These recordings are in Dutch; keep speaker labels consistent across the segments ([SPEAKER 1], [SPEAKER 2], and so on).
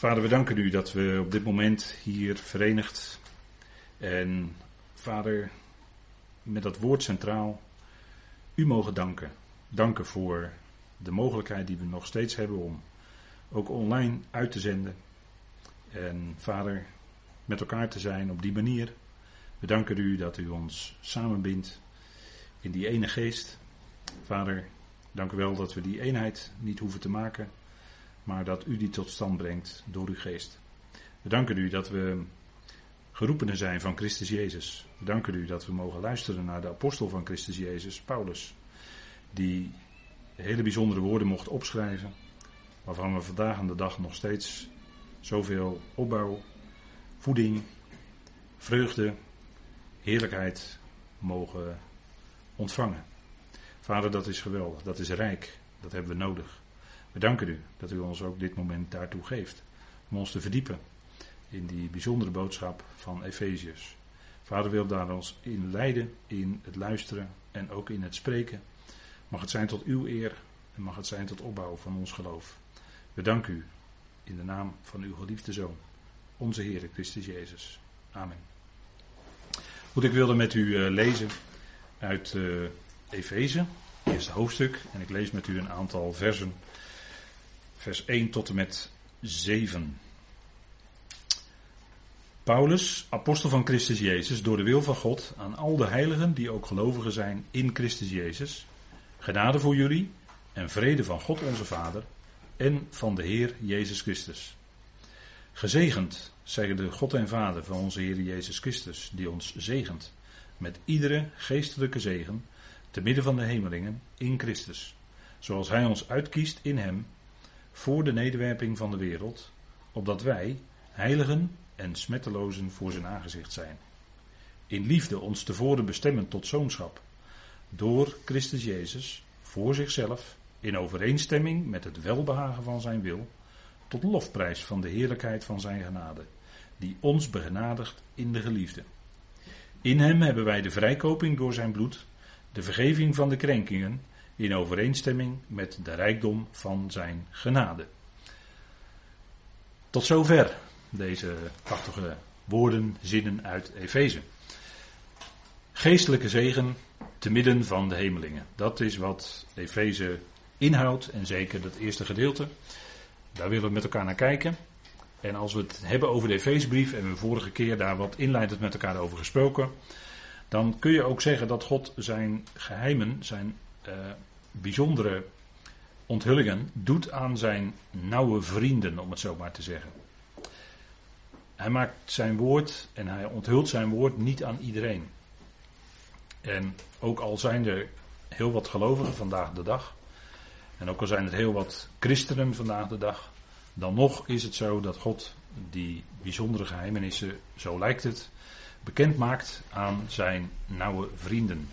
[SPEAKER 1] Vader, we danken u dat we op dit moment hier verenigd en Vader, met dat woord centraal, u mogen danken. Danken voor de mogelijkheid die we nog steeds hebben om ook online uit te zenden. En Vader, met elkaar te zijn op die manier. We danken u dat u ons samenbindt in die ene geest. Vader, dank u wel dat we die eenheid niet hoeven te maken, maar dat u die tot stand brengt door uw geest. We danken u dat we geroepenen zijn van Christus Jezus. We danken u dat we mogen luisteren naar de apostel van Christus Jezus, Paulus, die hele bijzondere woorden mocht opschrijven, waarvan we vandaag aan de dag nog steeds zoveel opbouw, voeding, vreugde, heerlijkheid mogen ontvangen. Vader, dat is geweldig, dat is rijk, dat hebben we nodig. We danken u dat u ons ook dit moment daartoe geeft, om ons te verdiepen in die bijzondere boodschap van Efeziërs. Vader wil daar ons in leiden, in het luisteren en ook in het spreken. Mag het zijn tot uw eer en mag het zijn tot opbouw van ons geloof. We danken u in de naam van uw geliefde Zoon, onze Heer Christus Jezus. Amen. Goed, ik wilde met u uh, lezen uit uh, Efeze, eerste hoofdstuk. En ik lees met u een aantal versen. Vers 1 tot en met 7. Paulus, apostel van Christus Jezus, door de wil van God, aan al de heiligen die ook gelovigen zijn in Christus Jezus. Genade voor jullie en vrede van God onze Vader en van de Heer Jezus Christus. Gezegend, zeggen de God en Vader van onze Heer Jezus Christus, die ons zegent met iedere geestelijke zegen, te midden van de hemelingen, in Christus, zoals Hij ons uitkiest in Hem, voor de nederwerping van de wereld, opdat wij, heiligen en smettelozen voor zijn aangezicht zijn. In liefde ons tevoren bestemmen tot zoonschap, door Christus Jezus, voor zichzelf, in overeenstemming met het welbehagen van zijn wil, tot lofprijs van de heerlijkheid van zijn genade, die ons begenadigt in de geliefde. In hem hebben wij de vrijkoping door zijn bloed, de vergeving van de krenkingen, in overeenstemming met de rijkdom van zijn genade. Tot zover deze prachtige woorden, zinnen uit Efeze. Geestelijke zegen te midden van de hemelingen. Dat is wat Efeze inhoudt en zeker dat eerste gedeelte. Daar willen we met elkaar naar kijken. En als we het hebben over de Efezebrief, en we vorige keer daar wat inleidend met elkaar over gesproken, dan kun je ook zeggen dat God zijn geheimen, zijn uh, bijzondere onthullingen, doet aan zijn nauwe vrienden, om het zo maar te zeggen. Hij maakt zijn woord en hij onthult zijn woord niet aan iedereen. En ook al zijn er heel wat gelovigen vandaag de dag, en ook al zijn er heel wat christenen vandaag de dag, dan nog is het zo dat God die bijzondere geheimenissen, zo lijkt het, bekend maakt aan zijn nauwe vrienden.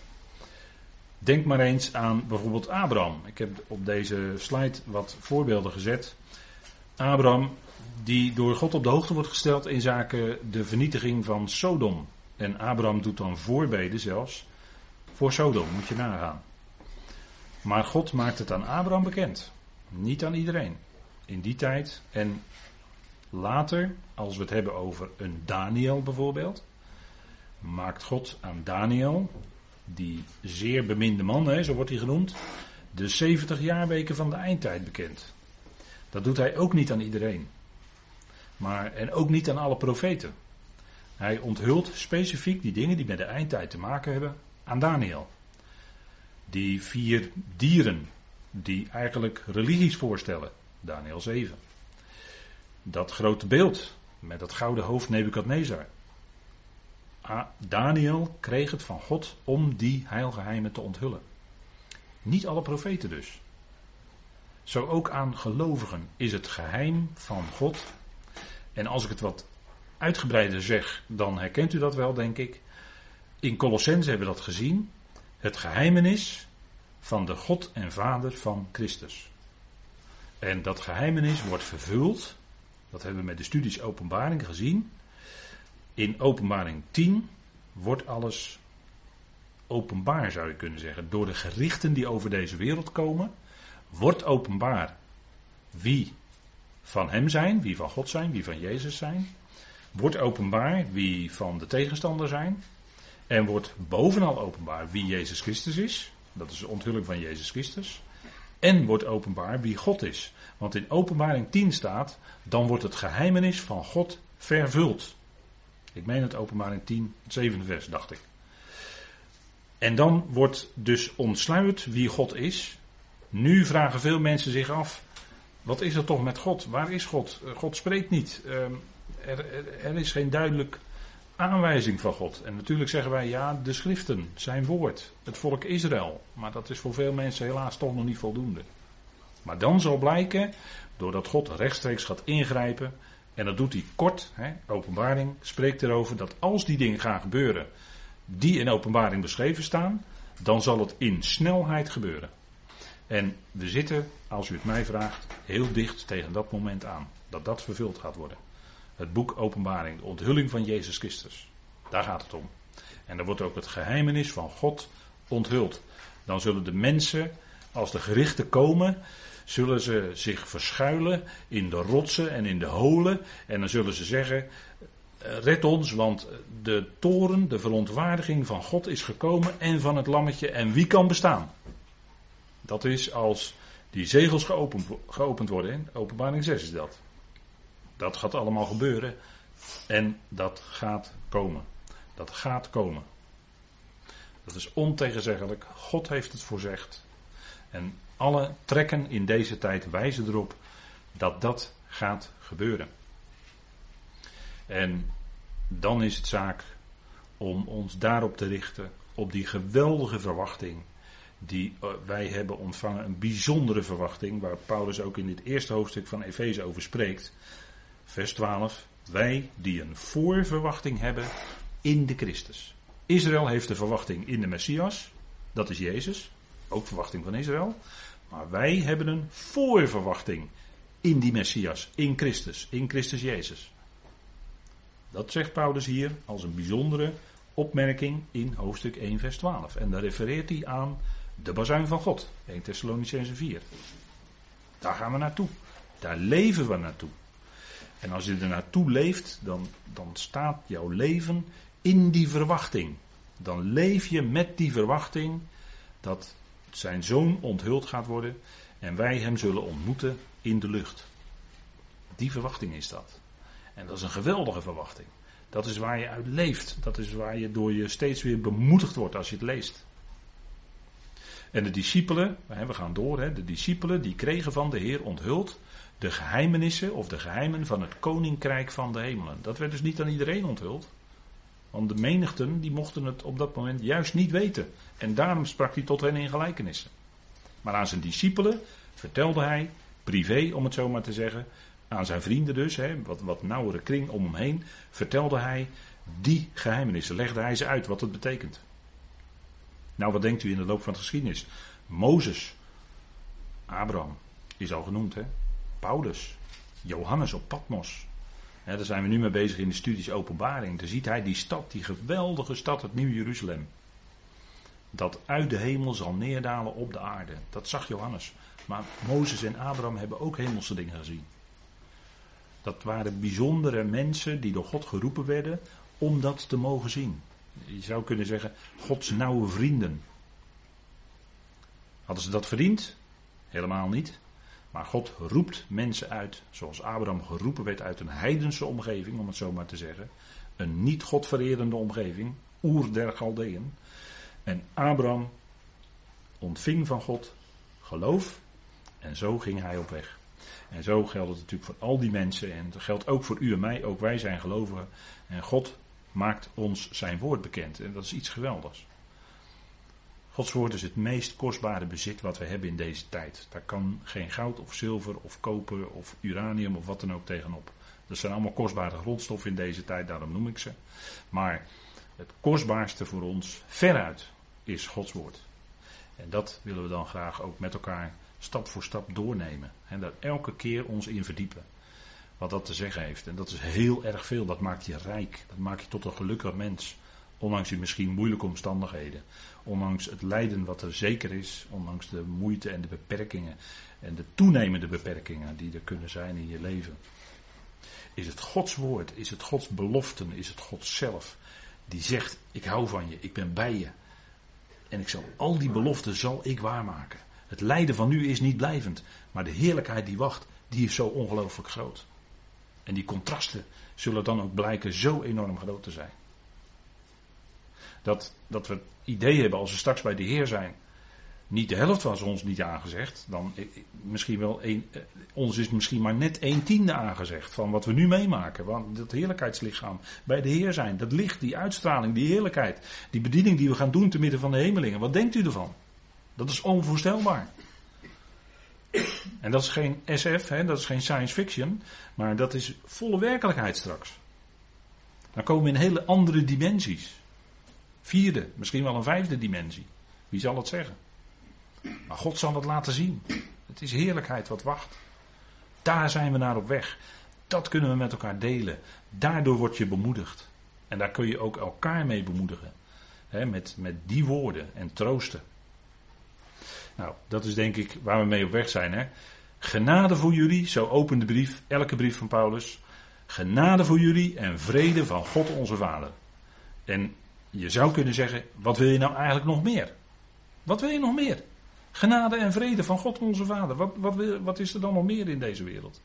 [SPEAKER 1] Denk maar eens aan bijvoorbeeld Abraham. Ik heb op deze slide wat voorbeelden gezet. Abraham, die door God op de hoogte wordt gesteld in zaken de vernietiging van Sodom. En Abraham doet dan voorbeden zelfs voor Sodom, moet je nagaan. Maar God maakt het aan Abraham bekend. Niet aan iedereen. In die tijd en later, als we het hebben over een Daniel bijvoorbeeld, maakt God aan Daniel, die zeer beminde man, hè, zo wordt hij genoemd, de 70 jaarweken van de eindtijd bekend. Dat doet hij ook niet aan iedereen. Maar, en ook niet aan alle profeten. Hij onthult specifiek die dingen die met de eindtijd te maken hebben aan Daniel. Die vier dieren die eigenlijk religies voorstellen. Daniel 7. Dat grote beeld met dat gouden hoofd Nebukadnezar. Daniel kreeg het van God om die heilgeheimen te onthullen. Niet alle profeten dus. Zo ook aan gelovigen is het geheim van God. En als ik het wat uitgebreider zeg, dan herkent u dat wel, denk ik. In Colossense hebben we dat gezien. Het geheimenis van de God en Vader van Christus. En dat geheimenis wordt vervuld. Dat hebben we met de studies Openbaring gezien. In Openbaring 10 wordt alles openbaar, zou je kunnen zeggen. Door de gerichten die over deze wereld komen, wordt openbaar wie van Hem zijn, wie van God zijn, wie van Jezus zijn. Wordt openbaar wie van de tegenstander zijn. En wordt bovenal openbaar wie Jezus Christus is. Dat is de onthulling van Jezus Christus. En wordt openbaar wie God is. Want in openbaring 10 staat, dan wordt het geheimenis van God vervuld. Ik meen het openbaring 10, het zevende vers, dacht ik. En dan wordt dus ontsluit wie God is. Nu vragen veel mensen zich af, wat is er toch met God? Waar is God? Eh, God spreekt niet. Ehm, er, er, is geen duidelijk aanwijzing van God. En natuurlijk zeggen wij ja, de schriften, zijn woord, het volk Israël. Maar dat is voor veel mensen helaas toch nog niet voldoende. Maar dan zal blijken, doordat God rechtstreeks gaat ingrijpen, en dat doet hij kort, hè, openbaring spreekt erover dat als die dingen gaan gebeuren die in openbaring beschreven staan, dan zal het in snelheid gebeuren. En we zitten, als u het mij vraagt, heel dicht tegen dat moment aan. Dat dat vervuld gaat worden. Het boek Openbaring, de onthulling van Jezus Christus. Daar gaat het om. En dan wordt ook het geheimenis van God onthuld. Dan zullen de mensen, als de gerichten komen, zullen ze zich verschuilen in de rotsen en in de holen. En dan zullen ze zeggen, red ons, want de toren, de verontwaardiging van God is gekomen en van het lammetje. En wie kan bestaan? Dat is als die zegels geopend, worden. Openbaring 6 is dat. Dat gaat allemaal gebeuren. En dat gaat komen. Dat gaat komen. Dat is ontegenzeggelijk. God heeft het voorzegd. En alle trekken in deze tijd wijzen erop dat dat gaat gebeuren. En dan is het zaak om ons daarop te richten, op die geweldige verwachting die eh, wij hebben ontvangen. Een bijzondere verwachting, waar Paulus ook in dit eerste hoofdstuk van Efeze over spreekt. Vers 12. Wij die een voorverwachting hebben in de Christus. Israël heeft de verwachting in de Messias, dat is Jezus, ook verwachting van Israël. Maar wij hebben een voorverwachting in die Messias, in Christus, in Christus Jezus. Dat zegt Paulus hier als een bijzondere opmerking in hoofdstuk 1, vers 12. En daar refereert hij aan de bazuin van God, 1 Thessalonicense 4. Daar gaan we naartoe. Daar leven we naartoe. En als je er naartoe leeft, dan, dan staat jouw leven in die verwachting. Dan leef je met die verwachting dat zijn zoon onthuld gaat worden en wij hem zullen ontmoeten in de lucht. Die verwachting is dat. En dat is een geweldige verwachting. Dat is waar je uit leeft. Dat is waar je door je steeds weer bemoedigd wordt als je het leest. En de discipelen, we gaan door, de discipelen die kregen van de Heer onthuld de geheimenissen of de geheimen van het koninkrijk van de hemelen. Dat werd dus niet aan iedereen onthuld. Want de menigten die mochten het op dat moment juist niet weten. En daarom sprak hij tot hen in gelijkenissen. Maar aan zijn discipelen vertelde hij, privé om het zo maar te zeggen, aan zijn vrienden dus, hè, wat, wat nauwere kring om hem heen, vertelde hij die geheimenissen. Legde hij ze uit wat het betekent. Nou, wat denkt u in de loop van de geschiedenis? Mozes, Abraham, is al genoemd, hè? Paulus, Johannes op Patmos. Daar zijn we nu mee bezig in de studies Openbaring. Daar ziet hij die stad, die geweldige stad, het Nieuw Jeruzalem. Dat uit de hemel zal neerdalen op de aarde. Dat zag Johannes. Maar Mozes en Abraham hebben ook hemelse dingen gezien. Dat waren bijzondere mensen die door God geroepen werden om dat te mogen zien. Je zou kunnen zeggen, Gods nauwe vrienden. Hadden ze dat verdiend? Helemaal niet. Maar God roept mensen uit, zoals Abraham geroepen werd uit een heidense omgeving, om het zo maar te zeggen. Een niet godvererende omgeving, Oer der Galdeën. En Abraham ontving van God geloof en zo ging hij op weg. En zo geldt het natuurlijk voor al die mensen en dat geldt ook voor u en mij, ook wij zijn gelovigen. En God maakt ons zijn woord bekend en dat is iets geweldigs. Gods woord is het meest kostbare bezit wat we hebben in deze tijd. Daar kan geen goud of zilver of koper of uranium of wat dan ook tegenop. Dat zijn allemaal kostbare grondstoffen in deze tijd, daarom noem ik ze. Maar het kostbaarste voor ons veruit is Gods woord. En dat willen we dan graag ook met elkaar stap voor stap doornemen. En daar elke keer ons in verdiepen. Wat dat te zeggen heeft. En dat is heel erg veel. Dat maakt je rijk. Dat maakt je tot een gelukkig mens. Ondanks die misschien moeilijke omstandigheden. Ondanks het lijden wat er zeker is. Ondanks de moeite en de beperkingen. En de toenemende beperkingen die er kunnen zijn in je leven. Is het Gods woord, is het Gods beloften, is het God zelf. Die zegt, ik hou van je, ik ben bij je. En ik zal al die beloften zal ik waarmaken. Het lijden van nu is niet blijvend. Maar de heerlijkheid die wacht, die is zo ongelooflijk groot. En die contrasten zullen dan ook blijken zo enorm groot te zijn. Dat, dat we het idee hebben als we straks bij de Heer zijn. Niet de helft was ons niet aangezegd. Dan misschien wel een, eh, ons is misschien maar net een tiende aangezegd van wat we nu meemaken. Want dat heerlijkheidslichaam bij de Heer zijn. Dat licht, die uitstraling, die heerlijkheid. Die bediening die we gaan doen te midden van de hemelingen. Wat denkt u ervan? Dat is onvoorstelbaar. En dat is geen SF, hè, dat is geen science fiction, maar dat is volle werkelijkheid straks. Dan komen we in hele andere dimensies. Vierde, misschien wel een vijfde dimensie. Wie zal het zeggen? Maar God zal het laten zien. Het is heerlijkheid wat wacht. Daar zijn we naar op weg. Dat kunnen we met elkaar delen. Daardoor word je bemoedigd. En daar kun je ook elkaar mee bemoedigen. met, met die woorden en troosten. Nou, dat is denk ik waar we mee op weg zijn. Hè? Genade voor jullie, zo opent de brief, elke brief van Paulus. Genade voor jullie en vrede van God onze Vader. En je zou kunnen zeggen, wat wil je nou eigenlijk nog meer? Wat wil je nog meer? Genade en vrede van God onze Vader. Wat, wat, wil, wat is er dan nog meer in deze wereld?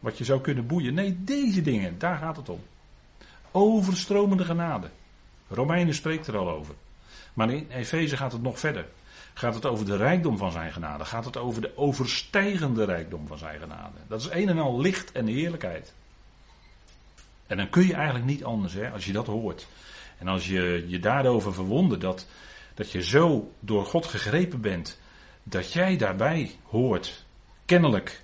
[SPEAKER 1] Wat je zou kunnen boeien. Nee, deze dingen, daar gaat het om. Overstromende genade. Romeinen spreekt er al over. Maar in Efeze gaat het nog verder. Gaat het over de rijkdom van zijn genade? Gaat het over de overstijgende rijkdom van zijn genade? Dat is een en al licht en heerlijkheid. En dan kun je eigenlijk niet anders, hè, als je dat hoort. En als je je daarover verwondert dat, dat je zo door God gegrepen bent, dat jij daarbij hoort, kennelijk,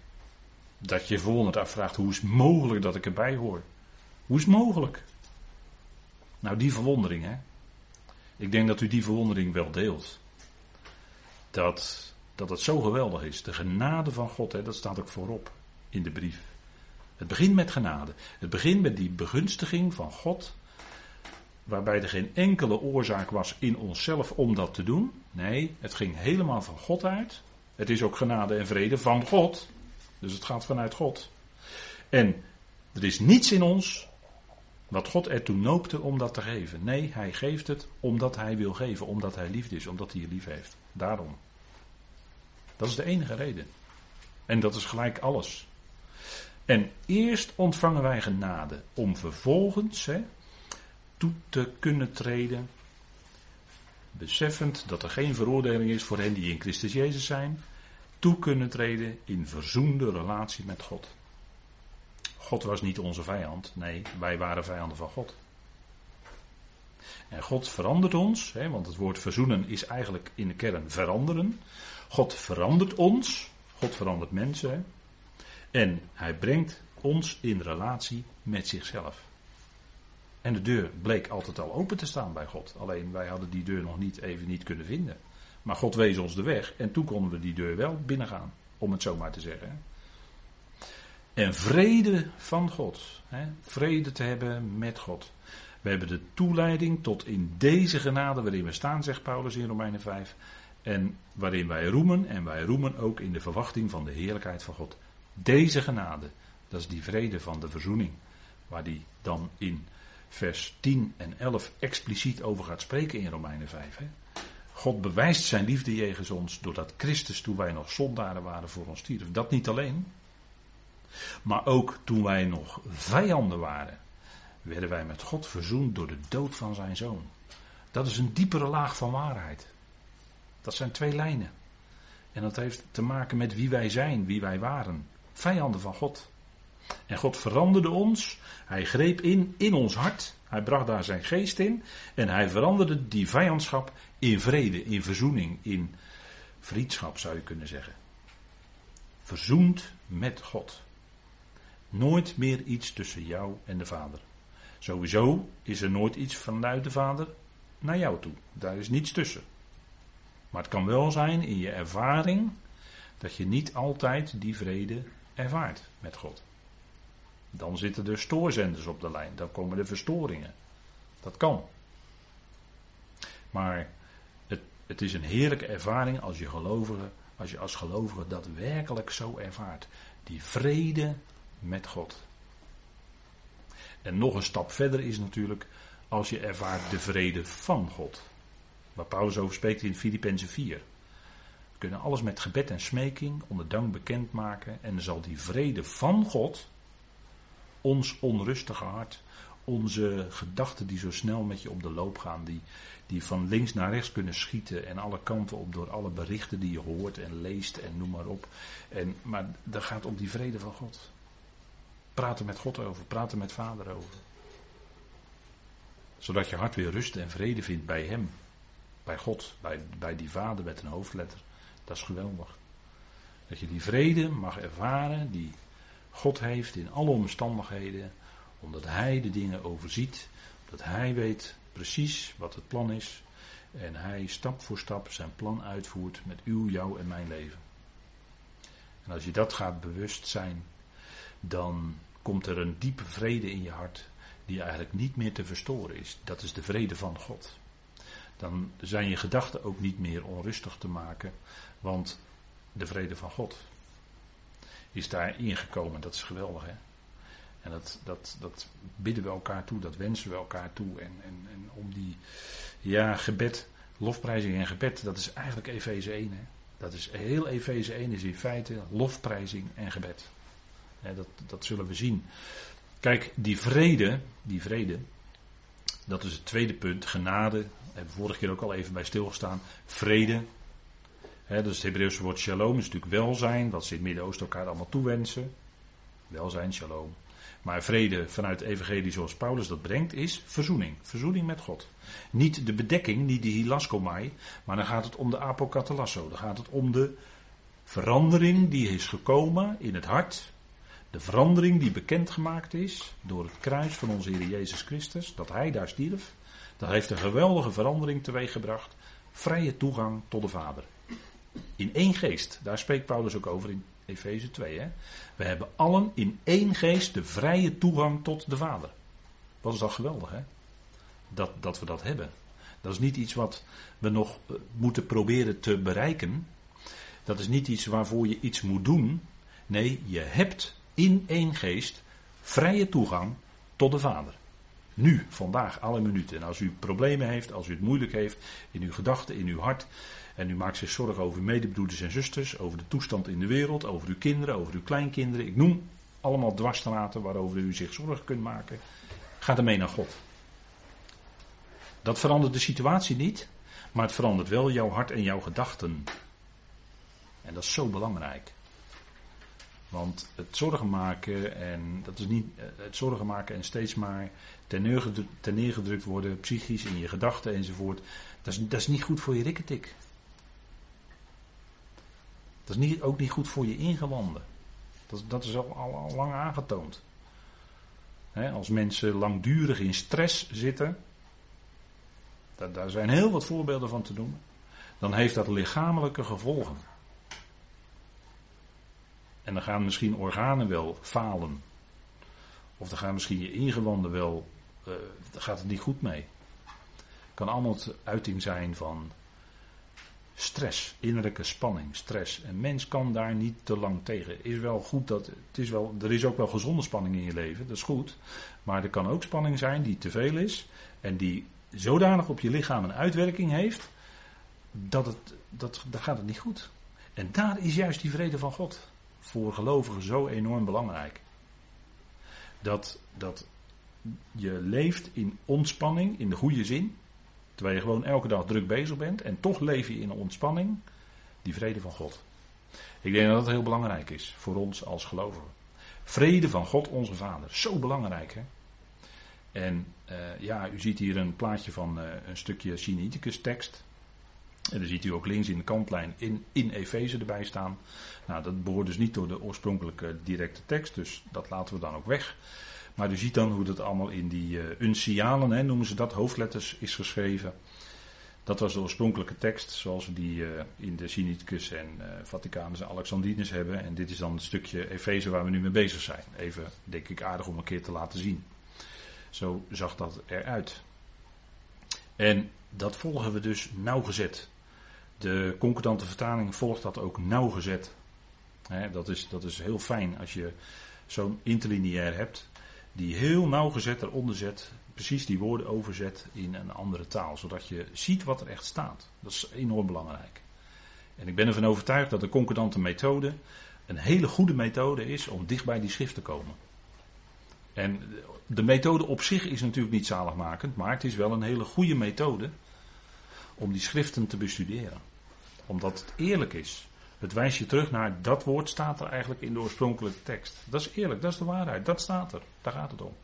[SPEAKER 1] dat je verwonderd afvraagt, hoe is het mogelijk dat ik erbij hoor? Hoe is het mogelijk? Nou, die verwondering, hè. Ik denk dat u die verwondering wel deelt dat, dat het zo geweldig is. De genade van God, hè, dat staat ook voorop in de brief. Het begint met genade. Het begint met die begunstiging van God. Waarbij er geen enkele oorzaak was in onszelf om dat te doen. Nee, het ging helemaal van God uit. Het is ook genade en vrede van God. Dus het gaat vanuit God. En er is niets in ons wat God ertoe noopte om dat te geven. Nee, hij geeft het omdat hij wil geven, omdat hij liefde is, omdat hij je lief heeft. Daarom. Dat is de enige reden. En dat is gelijk alles. En eerst ontvangen wij genade om vervolgens hè, toe te kunnen treden, beseffend dat er geen veroordeling is voor hen die in Christus Jezus zijn, toe kunnen treden in verzoende relatie met God. God was niet onze vijand, nee, wij waren vijanden van God. En God verandert ons, hè, want het woord verzoenen is eigenlijk in de kern veranderen. God verandert ons, God verandert mensen. En hij brengt ons in relatie met zichzelf. En de deur bleek altijd al open te staan bij God. Alleen wij hadden die deur nog niet even niet kunnen vinden. Maar God wees ons de weg en toen konden we die deur wel binnengaan, om het zo maar te zeggen. En vrede van God. Hè? Vrede te hebben met God. We hebben de toeleiding tot in deze genade waarin we staan, zegt Paulus in Romeinen 5. En waarin wij roemen, en wij roemen ook in de verwachting van de heerlijkheid van God. Deze genade, dat is die vrede van de verzoening. Waar die dan in vers 10 en 11 expliciet over gaat spreken in Romeinen 5. Hè? God bewijst zijn liefde jegens ons doordat Christus toen wij nog zondaren waren voor ons stierf. Dat niet alleen. Maar ook toen wij nog vijanden waren, werden wij met God verzoend door de dood van zijn zoon. Dat is een diepere laag van waarheid. Dat zijn twee lijnen. En dat heeft te maken met wie wij zijn, wie wij waren. Vijanden van God. En God veranderde ons. Hij greep in, in ons hart. Hij bracht daar zijn geest in. En hij veranderde die vijandschap in vrede, in verzoening, in vriendschap zou je kunnen zeggen. Verzoend met God. Nooit meer iets tussen jou en de Vader. Sowieso is er nooit iets vanuit de Vader naar jou toe. Daar is niets tussen. Maar het kan wel zijn in je ervaring dat je niet altijd die vrede ervaart met God. Dan zitten er stoorzenders op de lijn, dan komen er verstoringen. Dat kan. Maar het, het is een heerlijke ervaring als je, gelovige, als je als gelovige dat werkelijk zo ervaart. Die vrede met God. En nog een stap verder is natuurlijk als je ervaart de vrede van God. Waar Paulus over spreekt in Filippenzen 4. We kunnen alles met gebed en smeking onder dank bekendmaken. En zal die vrede van God ons onrustige hart, onze gedachten die zo snel met je op de loop gaan, die, die van links naar rechts kunnen schieten en alle kanten op door alle berichten die je hoort en leest en noem maar op. En, maar dat gaat om die vrede van God. Praten met God over, praten met Vader over. Zodat je hart weer rust en vrede vindt bij Hem, bij God, bij, bij die Vader met een hoofdletter. Dat is geweldig. Dat je die vrede mag ervaren die God heeft in alle omstandigheden, omdat Hij de dingen overziet, omdat Hij weet precies wat het plan is en Hij stap voor stap zijn plan uitvoert met uw, jou en mijn leven. En als je dat gaat bewust zijn, dan komt er een diepe vrede in je hart die eigenlijk niet meer te verstoren is. Dat is de vrede van God. Dan zijn je gedachten ook niet meer onrustig te maken, want de vrede van God is daar ingekomen. Dat is geweldig, hè? En dat, dat, dat bidden we elkaar toe, dat wensen we elkaar toe. En, en, en om die, ja, gebed, lofprijzing en gebed, dat is eigenlijk Efeze 1, hè? Dat is heel Efeze 1 is in feite lofprijzing en gebed. dat, dat zullen we zien. Kijk, die vrede, die vrede, dat is het tweede punt. Genade, hebben we vorige keer ook al even bij stilgestaan. Vrede, He, dus het Hebreeuwse woord shalom is natuurlijk welzijn, wat ze in het Midden-Oosten elkaar allemaal toewensen. Welzijn, shalom. Maar vrede vanuit de evangelie zoals Paulus dat brengt, is verzoening. Verzoening met God. Niet de bedekking, niet de hilaskomai, maar dan gaat het om de apokatalasso. Dan gaat het om de verandering die is gekomen in het hart. De verandering die bekendgemaakt is door het kruis van onze Heer Jezus Christus, dat Hij daar stierf. Dat heeft een geweldige verandering teweeggebracht. Vrije toegang tot de Vader. In één geest. Daar spreekt Paulus ook over in Efeze 2. Hè? We hebben allen in één geest de vrije toegang tot de Vader. Wat is dat geweldig, hè? Dat, dat we dat hebben. Dat is niet iets wat we nog eh, moeten proberen te bereiken. Dat is niet iets waarvoor je iets moet doen. Nee, je hebt in één geest vrije toegang tot de Vader. Nu, vandaag, alle minuten. En als u problemen heeft, als u het moeilijk heeft in uw gedachten, in uw hart, en u maakt zich zorgen over uw medebroeders en zusters, over de toestand in de wereld, over uw kinderen, over uw kleinkinderen. Ik noem allemaal dwarsstraten waarover u zich zorgen kunt maken. Ga ermee naar God. Dat verandert de situatie niet, maar het verandert wel jouw hart en jouw gedachten. En dat is zo belangrijk. Want het zorgen maken en dat is niet eh, het zorgen maken en steeds maar ten neergedrukt worden, psychisch in je gedachten enzovoort. Dat is, dat is niet goed voor je rikketik. Dat is niet, ook niet goed voor je ingewanden. Dat, dat is al, al, lang aangetoond. als mensen langdurig in stress zitten, daar, daar zijn heel wat voorbeelden van te noemen, dan heeft dat lichamelijke gevolgen. En dan gaan misschien organen wel falen. Of dan gaan misschien je ingewanden wel, uh, gaat het niet goed mee. Kan allemaal uiting zijn van stress, innerlijke spanning, stress. Een mens kan daar niet te lang tegen. Is wel goed dat, het is wel, er is ook wel gezonde spanning in je leven, dat is goed. Maar er kan ook spanning zijn die te veel is en die zodanig op je lichaam een uitwerking heeft, dat, het, dat, dat gaat het niet goed. En daar is juist die vrede van God voor gelovigen zo enorm belangrijk. Dat, dat je leeft in ontspanning, in de goede zin. Terwijl je gewoon elke dag druk bezig bent en toch leef je in ontspanning. Die vrede van God. Ik denk dat dat heel belangrijk is voor ons als gelovigen. Vrede van God onze Vader. Zo belangrijk hè. En uh, ja, u ziet hier een plaatje van uh, een stukje Sinaiticus tekst. En dan ziet u ook links in de kantlijn in, in Efeze erbij staan. Nou, dat behoort dus niet door de oorspronkelijke directe tekst, dus dat laten we dan ook weg. Maar u ziet dan hoe dat allemaal in die uh, uncialen, hè, noemen ze dat, hoofdletters, is geschreven. Dat was de oorspronkelijke tekst, zoals we die uh, in de Sinaiticus en uh, Vaticanus en Alexandrinus hebben. En dit is dan het stukje Efeze waar we nu mee bezig zijn. Even, denk ik, aardig om een keer te laten zien. Zo zag dat eruit. En dat volgen we dus nauwgezet. De concordante vertaling volgt dat ook nauwgezet. dat, is, dat is heel fijn als je zo'n interlineair hebt, die heel nauwgezet eronder zet, precies die woorden overzet in een andere taal, zodat je ziet wat er echt staat. Dat is enorm belangrijk. En ik ben ervan overtuigd dat de concordante methode een hele goede methode is om dicht bij die schrift te komen. En de methode op zich is natuurlijk niet zaligmakend, maar het is wel een hele goede methode om die schriften te bestuderen. Omdat het eerlijk is. Het wijst je terug naar dat woord staat er eigenlijk in de oorspronkelijke tekst. Dat is eerlijk, dat is de waarheid, dat staat er. Daar gaat het om.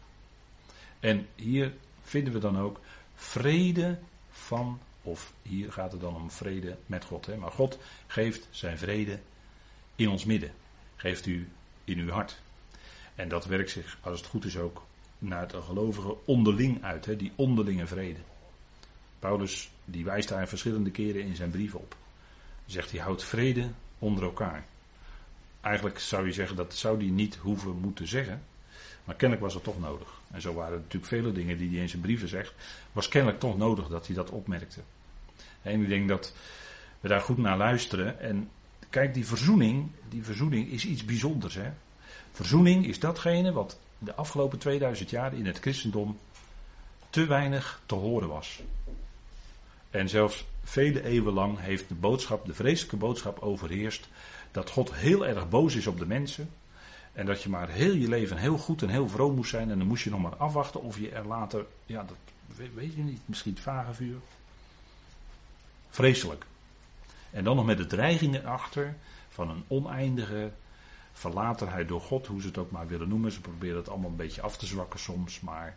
[SPEAKER 1] En hier vinden we dan ook vrede van, of hier gaat het dan om vrede met God. Hè? Maar God geeft zijn vrede in ons midden. Geeft u in uw hart. En dat werkt zich, als het goed is, ook naar het gelovige onderling uit. Hè? Die onderlinge vrede. Paulus die wijst daar verschillende keren in zijn brief op. Zegt hij houdt vrede onder elkaar. Eigenlijk zou je zeggen dat zou hij niet hoeven moeten zeggen. Maar kennelijk was het toch nodig. En zo waren er natuurlijk vele dingen die hij in zijn brieven zegt. Was kennelijk toch nodig dat hij dat opmerkte. En ik denk dat we daar goed naar luisteren. En kijk, die verzoening, die verzoening is iets bijzonders. Hè? Verzoening is datgene wat de afgelopen 2000 jaar in het christendom te weinig te horen was. En zelfs vele eeuwen lang heeft de boodschap, de vreselijke boodschap overheerst dat God heel erg boos is op de mensen. En dat je maar heel je leven heel goed en heel vroom moest zijn. En dan moest je nog maar afwachten of je er later, ja, dat weet je niet, misschien het vage vuur. Vreselijk. En dan nog met de dreiging erachter van een oneindige verlatenheid door God, hoe ze het ook maar willen noemen. Ze proberen het allemaal een beetje af te zwakken soms, maar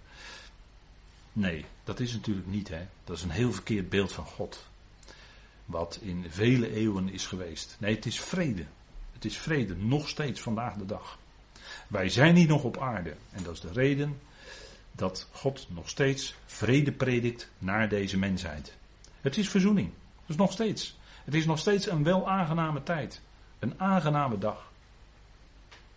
[SPEAKER 1] nee, dat is natuurlijk niet. Hè. Dat is een heel verkeerd beeld van God. Wat in vele eeuwen is geweest. Nee, het is vrede. Het is vrede, nog steeds vandaag de dag. Wij zijn hier nog op aarde. En dat is de reden dat God nog steeds vrede predikt naar deze mensheid. Het is verzoening. Dat is nog steeds. Het is nog steeds een wel aangename tijd. Een aangename dag.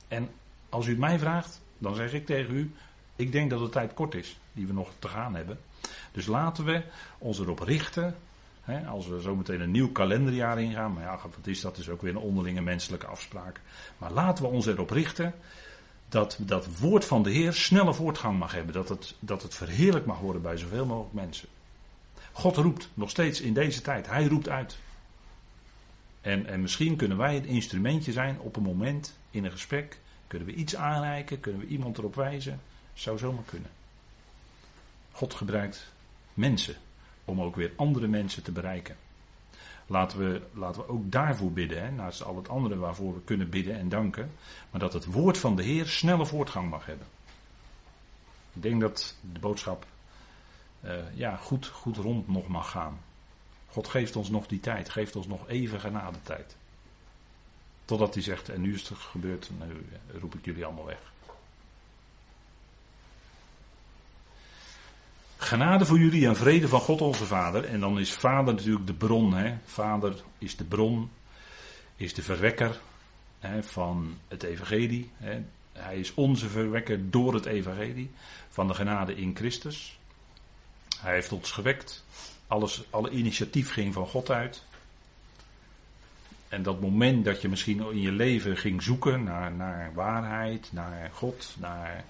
[SPEAKER 1] En als u het mij vraagt, dan zeg ik tegen u: ik denk dat de tijd kort is die we nog te gaan hebben. Dus laten we ons erop richten. Als we zo meteen een nieuw kalenderjaar ingaan, maar ja, wat is dat? is ook weer een onderlinge menselijke afspraak. Maar laten we ons erop richten dat dat woord van de Heer snelle voortgang mag hebben. Dat het, dat het verheerlijk mag worden bij zoveel mogelijk mensen. God roept nog steeds in deze tijd. Hij roept uit. En, en misschien kunnen wij het instrumentje zijn op een moment in een gesprek. Kunnen we iets aanreiken? Kunnen we iemand erop wijzen? Zou zomaar kunnen. God gebruikt mensen om ook weer andere mensen te bereiken. Laten we, laten we ook daarvoor bidden, hè, naast al het andere waarvoor we kunnen bidden en danken. Maar dat het woord van de Heer snelle voortgang mag hebben. Ik denk dat de boodschap uh, ja, goed, goed rond nog mag gaan. God geeft ons nog die tijd, geeft ons nog even genade tijd. Totdat hij zegt, en nu is het gebeurd, nu roep ik jullie allemaal weg. Genade voor jullie en vrede van God onze Vader. En dan is Vader natuurlijk de bron. Hè? Vader is de bron, is de verwekker hè, van het Evangelie. Hè? Hij is onze verwekker door het Evangelie van de genade in Christus. Hij heeft ons gewekt. Alles, alle initiatief ging van God uit. En dat moment dat je misschien in je leven ging zoeken naar, naar waarheid, naar God, naar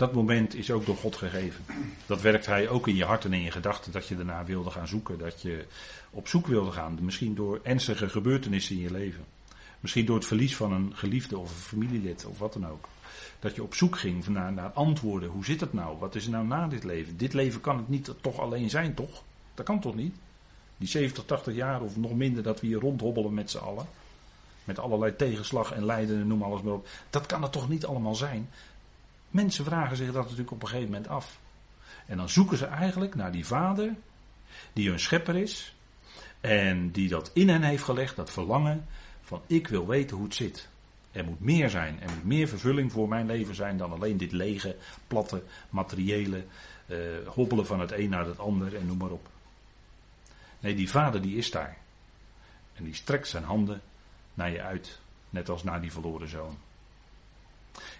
[SPEAKER 1] dat moment is ook door God gegeven. Dat werkt Hij ook in je hart en in je gedachten, dat je daarna wilde gaan zoeken, dat je op zoek wilde gaan. Misschien door ernstige gebeurtenissen in je leven. Misschien door het verlies van een geliefde of een familielid of wat dan ook. Dat je op zoek ging naar, naar antwoorden. Hoe zit het nou? Wat is er nou na dit leven? Dit leven kan het niet toch alleen zijn, toch? Dat kan toch niet? Die 70, 80 jaar of nog minder dat we hier rondhobbelen met z'n allen. Met allerlei tegenslag en lijden en noem alles maar op. Dat kan het toch niet allemaal zijn? Mensen vragen zich dat natuurlijk op een gegeven moment af. En dan zoeken ze eigenlijk naar die vader, die hun schepper is, en die dat in hen heeft gelegd, dat verlangen van ik wil weten hoe het zit. Er moet meer zijn, er moet meer vervulling voor mijn leven zijn dan alleen dit lege, platte, materiële, uh, hobbelen van het een naar het ander en noem maar op. Nee, die vader die is daar. En die strekt zijn handen naar je uit, net als naar die verloren zoon.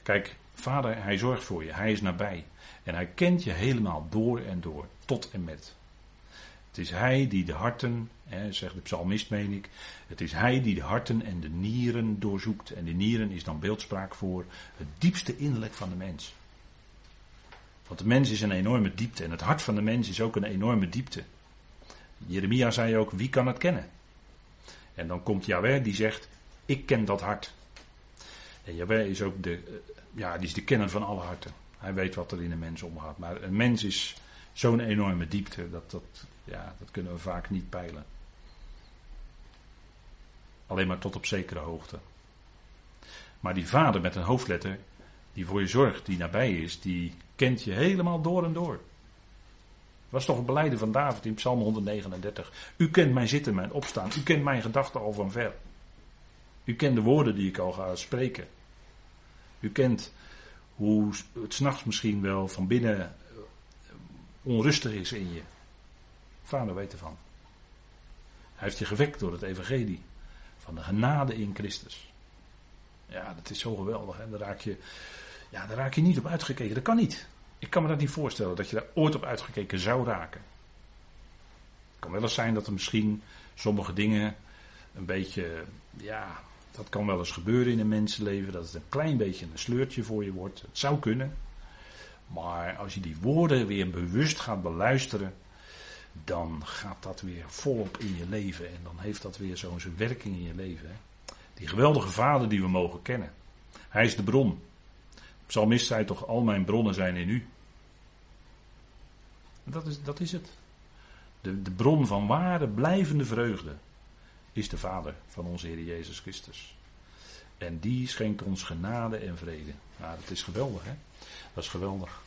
[SPEAKER 1] Kijk, Vader, hij zorgt voor je, hij is nabij. En hij kent je helemaal door en door, tot en met. Het is Hij die de harten, hè, zegt de psalmist meen ik, het is Hij die de harten en de nieren doorzoekt. En de nieren is dan beeldspraak voor het diepste innerlijk van de mens. Want de mens is een enorme diepte en het hart van de mens is ook een enorme diepte. Jeremia zei ook, wie kan het kennen? En dan komt Yahweh die zegt, ik ken dat hart. En Yahweh is ook de, eh, ja, die is de kenner van alle harten. Hij weet wat er in een mens omgaat. Maar een mens is zo'n enorme diepte, dat, dat, ja, dat kunnen we vaak niet peilen. Alleen maar tot op zekere hoogte. Maar die vader met een hoofdletter, die voor je zorgt, die nabij is, die kent je helemaal door en door. was toch een beleiden van David in Psalm 139. U kent mijn zitten, mijn opstaan. U kent mijn gedachten al van ver. U kent de woorden die ik al ga spreken. U kent hoe het s'nachts misschien wel van binnen eh, onrustig is in je. Vader weet ervan. Hij heeft je gewekt door het evangelie van de genade in Christus. Ja, dat is zo geweldig. Hè? Daar, raak je, ja, daar raak je niet op uitgekeken. Dat kan niet. Ik kan me dat niet voorstellen dat je daar ooit op uitgekeken zou raken. Het kan wel eens zijn dat er misschien sommige dingen een beetje, ja, dat kan wel eens gebeuren in een mensenleven, dat het een klein beetje een sleurtje voor je wordt. Het zou kunnen. Maar als je die woorden weer bewust gaat beluisteren, dan gaat dat weer volop in je leven. En dan heeft dat weer zo'n werking in je leven. Hè? Die geweldige vader die we mogen kennen. Hij is de bron. Psalmist zei toch, al mijn bronnen zijn in u. Dat is, dat is het. De, de bron van ware, blijvende vreugde is de Vader van onze Heer Jezus Christus. En die schenkt ons genade en vrede. Nou, dat is geweldig, hè? Dat is geweldig.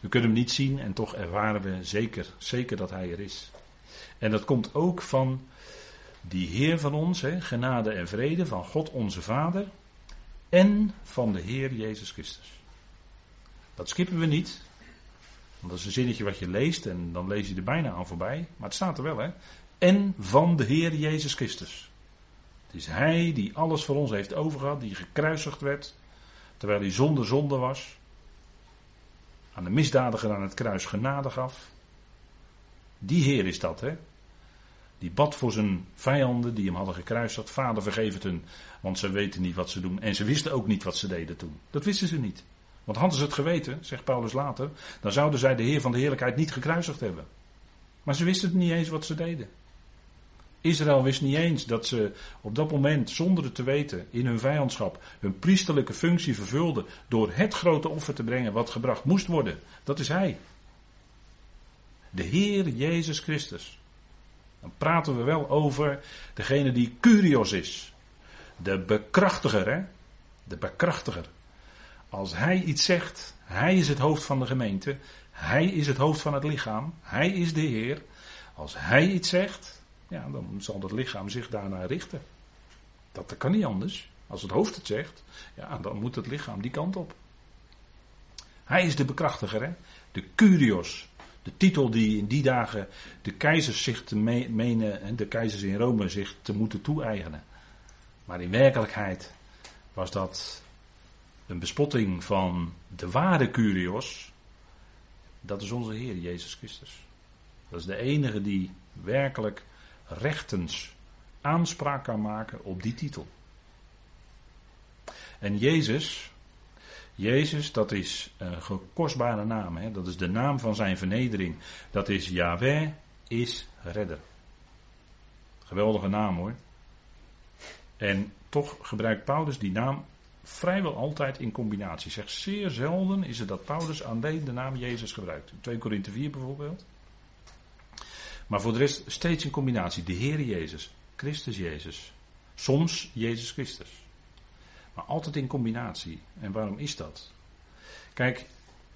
[SPEAKER 1] We kunnen hem niet zien en toch ervaren we zeker, zeker dat hij er is. En dat komt ook van die Heer van ons, hè, genade en vrede, van God onze Vader en van de Heer Jezus Christus. Dat skippen we niet, want dat is een zinnetje wat je leest en dan lees je er bijna aan voorbij, maar het staat er wel, hè en van de Heer Jezus Christus. Het is Hij die alles voor ons heeft overgehad, die gekruisigd werd, terwijl hij zonder zonde was. Aan de misdadiger aan het kruis genade gaf. Die Heer is dat, hè? Die bad voor zijn vijanden die hem hadden gekruisigd. Vader vergeef het hun, want ze weten niet wat ze doen. En ze wisten ook niet wat ze deden toen. Dat wisten ze niet. Want hadden ze het geweten, zegt Paulus later, dan zouden zij de Heer van de Heerlijkheid niet gekruisigd hebben. Maar ze wisten niet eens wat ze deden. Israël wist niet eens dat ze op dat moment, zonder het te weten, in hun vijandschap hun priesterlijke functie vervulden door het grote offer te brengen wat gebracht moest worden. Dat is Hij. De Heer Jezus Christus. Dan praten we wel over degene die Curios is. De bekrachtiger, hè? De bekrachtiger. Als Hij iets zegt, Hij is het hoofd van de gemeente. Hij is het hoofd van het lichaam. Hij is de Heer. Als Hij iets zegt, ja, dan zal het lichaam zich daarnaar richten. Dat, kan niet anders. Als het hoofd het zegt, ja, dan moet het lichaam die kant op. Hij is de bekrachtiger, hè? de curios. De titel die in die dagen de keizers zich te menen, de keizers in Rome zich te moeten toe-eigenen. Maar in werkelijkheid was dat een bespotting van de ware curios. Dat is onze Heer Jezus Christus. Dat is de enige die werkelijk rechtens aanspraak kan maken op die titel. En Jezus, Jezus, dat is een kostbare naam. Hè? Dat is de naam van zijn vernedering. Dat is Yahweh is redder. Geweldige naam hoor. En toch gebruikt Paulus die naam vrijwel altijd in combinatie. Zegt zeer zelden is het dat Paulus alleen de naam Jezus gebruikt. In 2 Korinthe 4 bijvoorbeeld. Maar voor de rest steeds in combinatie. De Heer Jezus, Christus Jezus. Soms Jezus Christus. Maar altijd in combinatie. En waarom is dat? Kijk,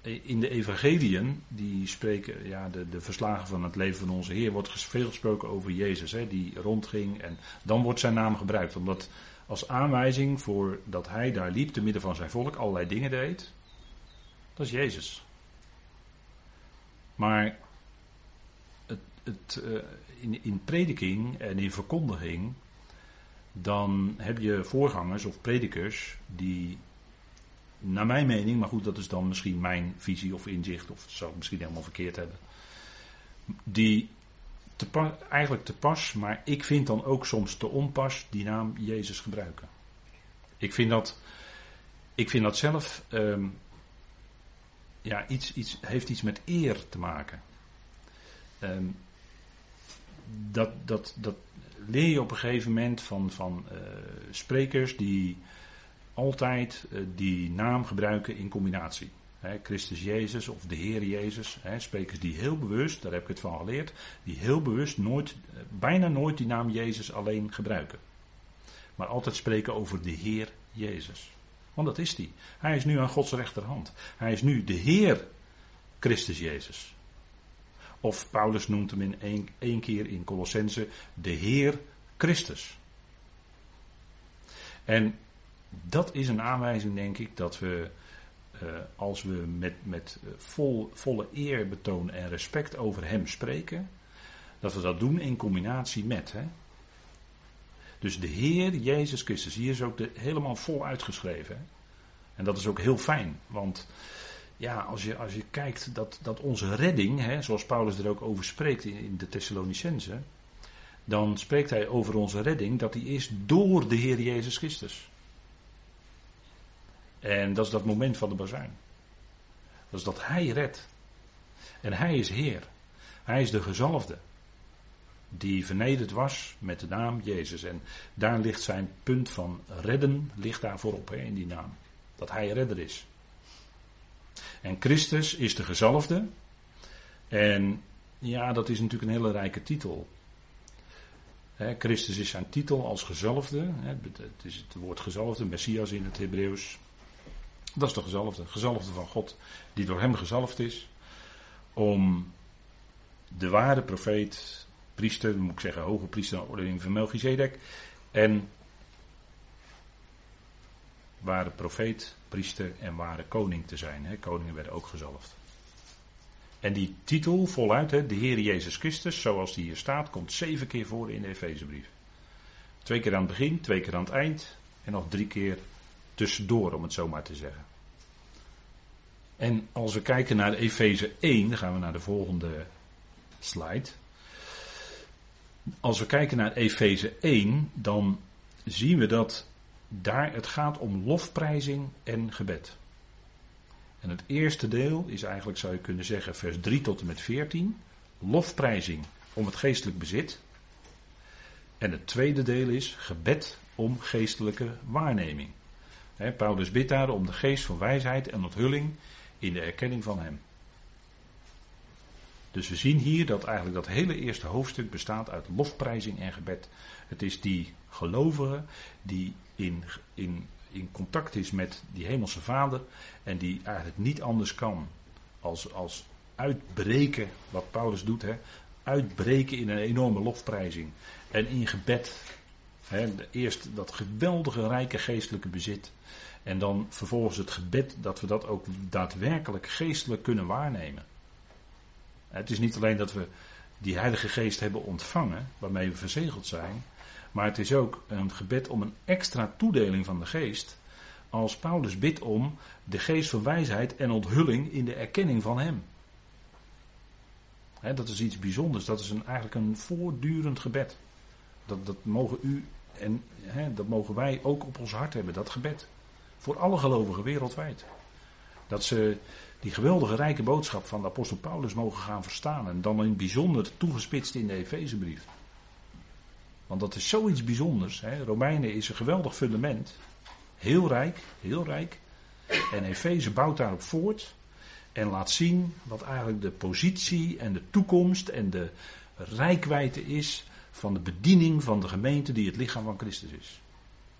[SPEAKER 1] in de evangeliën, die spreken, ja, de, de verslagen van het leven van onze Heer, wordt veel gesproken over Jezus, hè, die rondging. En dan wordt zijn naam gebruikt, omdat als aanwijzing voor dat hij daar liep, te midden van zijn volk, allerlei dingen deed. Dat is Jezus. Maar het, uh, in, in prediking en in verkondiging, dan heb je voorgangers of predikers die, naar mijn mening, maar goed, dat is dan misschien mijn visie of inzicht, of zou ik misschien helemaal verkeerd hebben, die te eigenlijk te pas, maar ik vind dan ook soms te onpas die naam Jezus gebruiken. Ik vind dat, ik vind dat zelf ehm, ja, iets, iets, heeft iets met eer te maken. Ehm, dat, dat, dat leer je op een gegeven moment van, van uh, sprekers die altijd uh, die naam gebruiken in combinatie. Christus Jezus of de Heer Jezus. Sprekers die heel bewust, daar heb ik het van geleerd, die heel bewust nooit, uh, bijna nooit die naam Jezus alleen gebruiken. Maar altijd spreken over de Heer Jezus. Want dat is hij. Hij is nu aan Gods rechterhand. Hij is nu de Heer Christus Jezus. Of Paulus noemt hem in één, keer in Colossense de Heer Christus. En dat is een aanwijzing, denk ik, dat we uh, als we met, met vol, volle eerbetoon en respect over Hem spreken, dat we dat doen in combinatie met. Hè? Dus de Heer Jezus Christus, hier is ook de, helemaal vol uitgeschreven. Hè? En dat is ook heel fijn, want ja, als je, als je kijkt dat, dat onze redding, hè, zoals Paulus er ook over spreekt in, de Thessalonicense, dan spreekt hij over onze redding dat die is door de Heer Jezus Christus. En dat is dat moment van de bazuin. Dat is dat Hij redt. En Hij is Heer. Hij is de gezalfde. Die vernederd was met de naam Jezus. En daar ligt zijn punt van redden, ligt daar voorop hè, in die naam. Dat Hij redder is. En Christus is de gezalfde. En ja, dat is natuurlijk een hele rijke titel. Christus is zijn titel als gezalfde. het is het woord gezalfde, Messias in het Hebreeuws. Dat is de gezalfde, gezalfde van God, die door hem gezalfd is. Om de ware profeet, priester, moet ik zeggen, hoge priester ordening van Melchizedek. En ware profeet, priester en ware koning te zijn. Hè. Koningen werden ook gezalfd. En die titel voluit, hè, de Heer Jezus Christus, zoals die hier staat, komt zeven keer voor in de Efezebrief. Twee keer aan het begin, twee keer aan het eind en nog drie keer tussendoor, om het zo maar te zeggen. En als we kijken naar Efeze 1, dan gaan we naar de volgende slide. Als we kijken naar Efeze 1, dan zien we dat daar het gaat om lofprijzing en gebed. En het eerste deel is eigenlijk, zou je kunnen zeggen, vers 3 tot en met 14. Lofprijzing om het geestelijk bezit. En het tweede deel is gebed om geestelijke waarneming. Paulus bidt daar om de geest van wijsheid en onthulling in de erkenning van Hem. Dus we zien hier dat eigenlijk dat hele eerste hoofdstuk bestaat uit lofprijzing en gebed. Het is die gelovige die in, in, in contact is met die hemelse vader en die eigenlijk niet anders kan als, als uitbreken, wat Paulus doet, hè, uitbreken in een enorme lofprijzing en in gebed. Hè, eerst dat geweldige rijke geestelijke bezit en dan vervolgens het gebed dat we dat ook daadwerkelijk geestelijk kunnen waarnemen. Het is niet alleen dat we die Heilige Geest hebben ontvangen, waarmee we verzegeld zijn, maar het is ook een gebed om een extra toedeling van de Geest, als Paulus bidt om de Geest van wijsheid en onthulling in de erkenning van Hem. dat is iets bijzonders, dat is een, eigenlijk een voortdurend gebed. Dat, dat mogen u en dat mogen wij ook op ons hart hebben, dat gebed. Voor alle gelovigen wereldwijd. Dat ze die geweldige rijke boodschap van de apostel Paulus mogen gaan verstaan. En dan in het bijzonder toegespitst in de Efezebrief. Want dat is zoiets bijzonders. Hè. Romeinen is een geweldig fundament. Heel rijk, heel rijk. En Efeze bouwt daarop voort. En laat zien wat eigenlijk de positie en de toekomst en de rijkwijde is van de bediening van de gemeente die het lichaam van Christus is.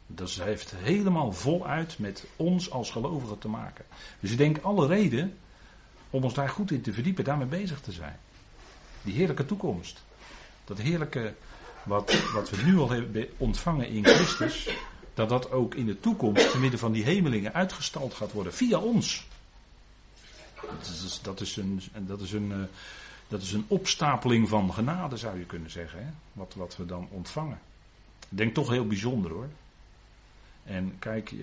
[SPEAKER 1] Dat heeft helemaal voluit met ons als gelovigen te maken. Dus ik denk alle reden om ons daar goed in te verdiepen, daarmee bezig te zijn. Die heerlijke toekomst. Dat heerlijke wat, wat we nu al hebben ontvangen in Christus, dat dat ook in de toekomst, te midden van die hemelingen, uitgestald gaat worden via ons. Dat is, dat is, een, dat is, een, eh, dat is een opstapeling van genade, zou je kunnen zeggen. Hè? Wat, wat we dan ontvangen. Ik denk toch heel bijzonder hoor. En kijk, eh,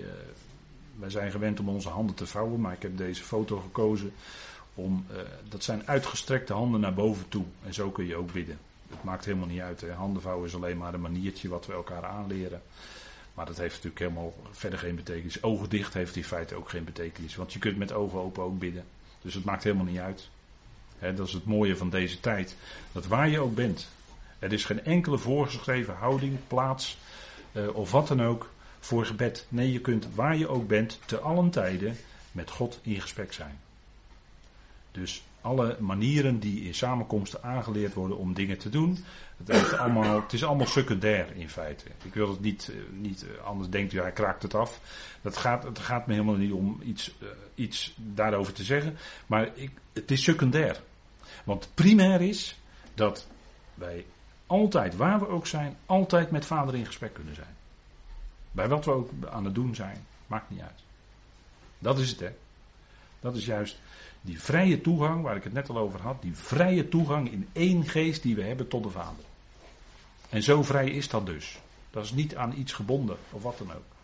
[SPEAKER 1] wij zijn gewend om onze handen te vouwen, maar ik heb deze foto gekozen om, eh, dat zijn uitgestrekte handen naar boven toe. En zo kun je ook bidden. Het maakt helemaal niet uit. Hè. Handen vouwen is alleen maar een maniertje wat we elkaar aanleren. Maar dat heeft natuurlijk helemaal verder geen betekenis. Ogen dicht heeft in feite ook geen betekenis. Want je kunt met ogen open ook bidden. Dus het maakt helemaal niet uit. dat is het mooie van deze tijd. Dat waar je ook bent. Er is geen enkele voorgeschreven houding, plaats uh, of wat dan ook voor gebed. Nee, je kunt waar je ook bent, te allen tijden met God in gesprek zijn. Dus alle manieren die in samenkomsten aangeleerd worden om dingen te doen, het, allemaal, het is allemaal secundair in feite. Ik wil het niet, eh, niet eh, anders denkt u, hij kraakt het af. Dat gaat, het gaat me helemaal niet om iets, uh, iets daarover te zeggen, maar ik, het is secundair. Want primair is dat wij altijd, waar we ook zijn, altijd met vader in gesprek kunnen zijn. Bij wat we ook aan het doen zijn, maakt niet uit. Dat is het, hè. Dat is juist die vrije toegang, waar ik het net al over had, die vrije toegang in één geest die we hebben tot de Vader. En zo vrij is dat dus. Dat is niet aan iets gebonden of wat dan ook.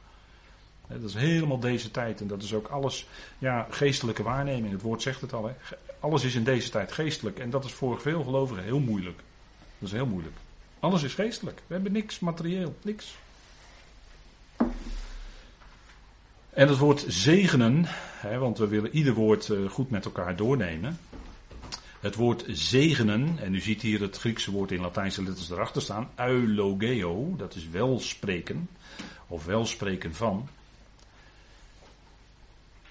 [SPEAKER 1] Dat is helemaal deze tijd en dat is ook alles, ja, geestelijke waarneming. Het woord zegt het al, hè. Alles is in deze tijd geestelijk en dat is voor veel gelovigen heel moeilijk. Dat is heel moeilijk. Alles is geestelijk. We hebben niks materieel, niks. En het woord zegenen, hè, want we willen ieder woord uh, goed met elkaar doornemen. Het woord zegenen, en u ziet hier het Griekse woord in Latijnse letters erachter staan, eulogeo, dat is welspreken, of welspreken van.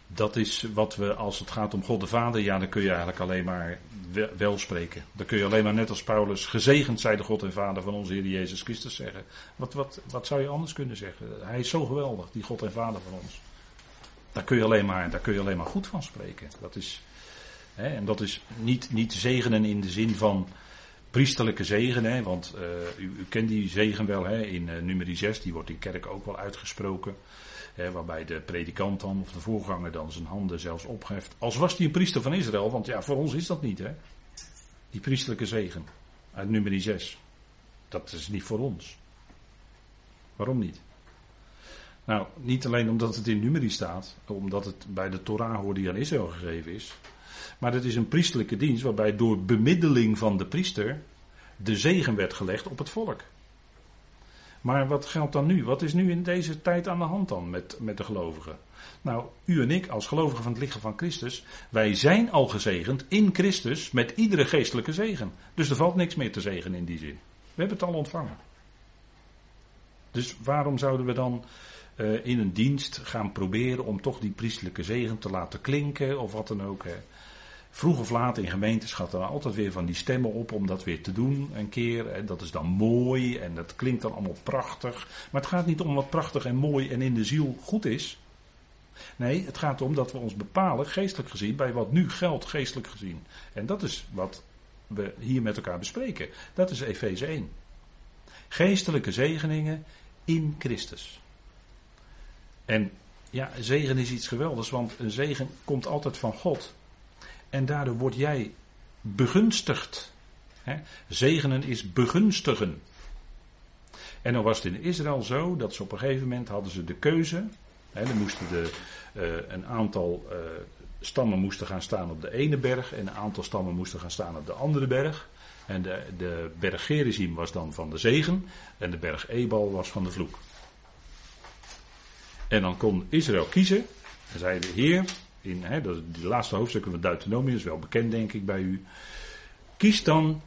[SPEAKER 1] Dat is wat we, als het gaat om God de Vader, ja, dan kun je eigenlijk alleen maar wel spreken. Dan kun je alleen maar net als Paulus, gezegend zij de God en Vader van onze Heer Jezus Christus zeggen. Wat, wat, wat zou je anders kunnen zeggen? Hij is zo geweldig, die God en Vader van ons. Daar kun je alleen maar, daar kun je alleen maar goed van spreken. Dat is, hè, en dat is niet, niet zegenen in de zin van priesterlijke zegen, hè, want uh, u, u, kent die zegen wel hè, in uh, nummer 6, die wordt in kerk ook wel uitgesproken. Hè, waarbij de predikant dan, of de voorganger dan zijn handen zelfs opheft. Als was hij een priester van Israël, want ja, voor ons is dat niet, hè. Die priesterlijke zegen uit nummer 6. Dat is niet voor ons. Waarom niet? Nou, niet alleen omdat het in numeri staat, omdat het bij de Torah hoort die aan Israël gegeven is. Maar het is een priestelijke dienst waarbij door bemiddeling van de priester de zegen werd gelegd op het volk. Maar wat geldt dan nu? Wat is nu in deze tijd aan de hand dan met, met de gelovigen? Nou, u en ik als gelovigen van het lichaam van Christus, wij zijn al gezegend in Christus met iedere geestelijke zegen. Dus er valt niks meer te zegen in die zin. We hebben het al ontvangen. Dus waarom zouden we dan uh, in een dienst gaan proberen om toch die priestelijke zegen te laten klinken of wat dan ook? Hè? Vroeg of laat in gemeentes gaat er altijd weer van die stemmen op om dat weer te doen een keer. En dat is dan mooi en dat klinkt dan allemaal prachtig. Maar het gaat niet om wat prachtig en mooi en in de ziel goed is. Nee, het gaat om dat we ons bepalen, geestelijk gezien, bij wat nu geldt, geestelijk gezien. En dat is wat we hier met elkaar bespreken. Dat is Efeze 1. Geestelijke zegeningen in Christus. En ja, zegen is iets geweldigs, want een zegen komt altijd van God. En daardoor word jij begunstigd. Zegenen is begunstigen. En dan was het in Israël zo dat ze op een gegeven moment hadden ze de keuze. Hè, moesten de, uh, een aantal uh, stammen moesten gaan staan op de ene berg en een aantal stammen moesten gaan staan op de andere berg. En de, de berg Gerizim was dan van de zegen en de berg Ebal was van de vloek. En dan kon Israël kiezen. En zei de Heer, in hè, die laatste hoofdstukken van Deuteronomium is wel bekend denk ik bij u. Kies dan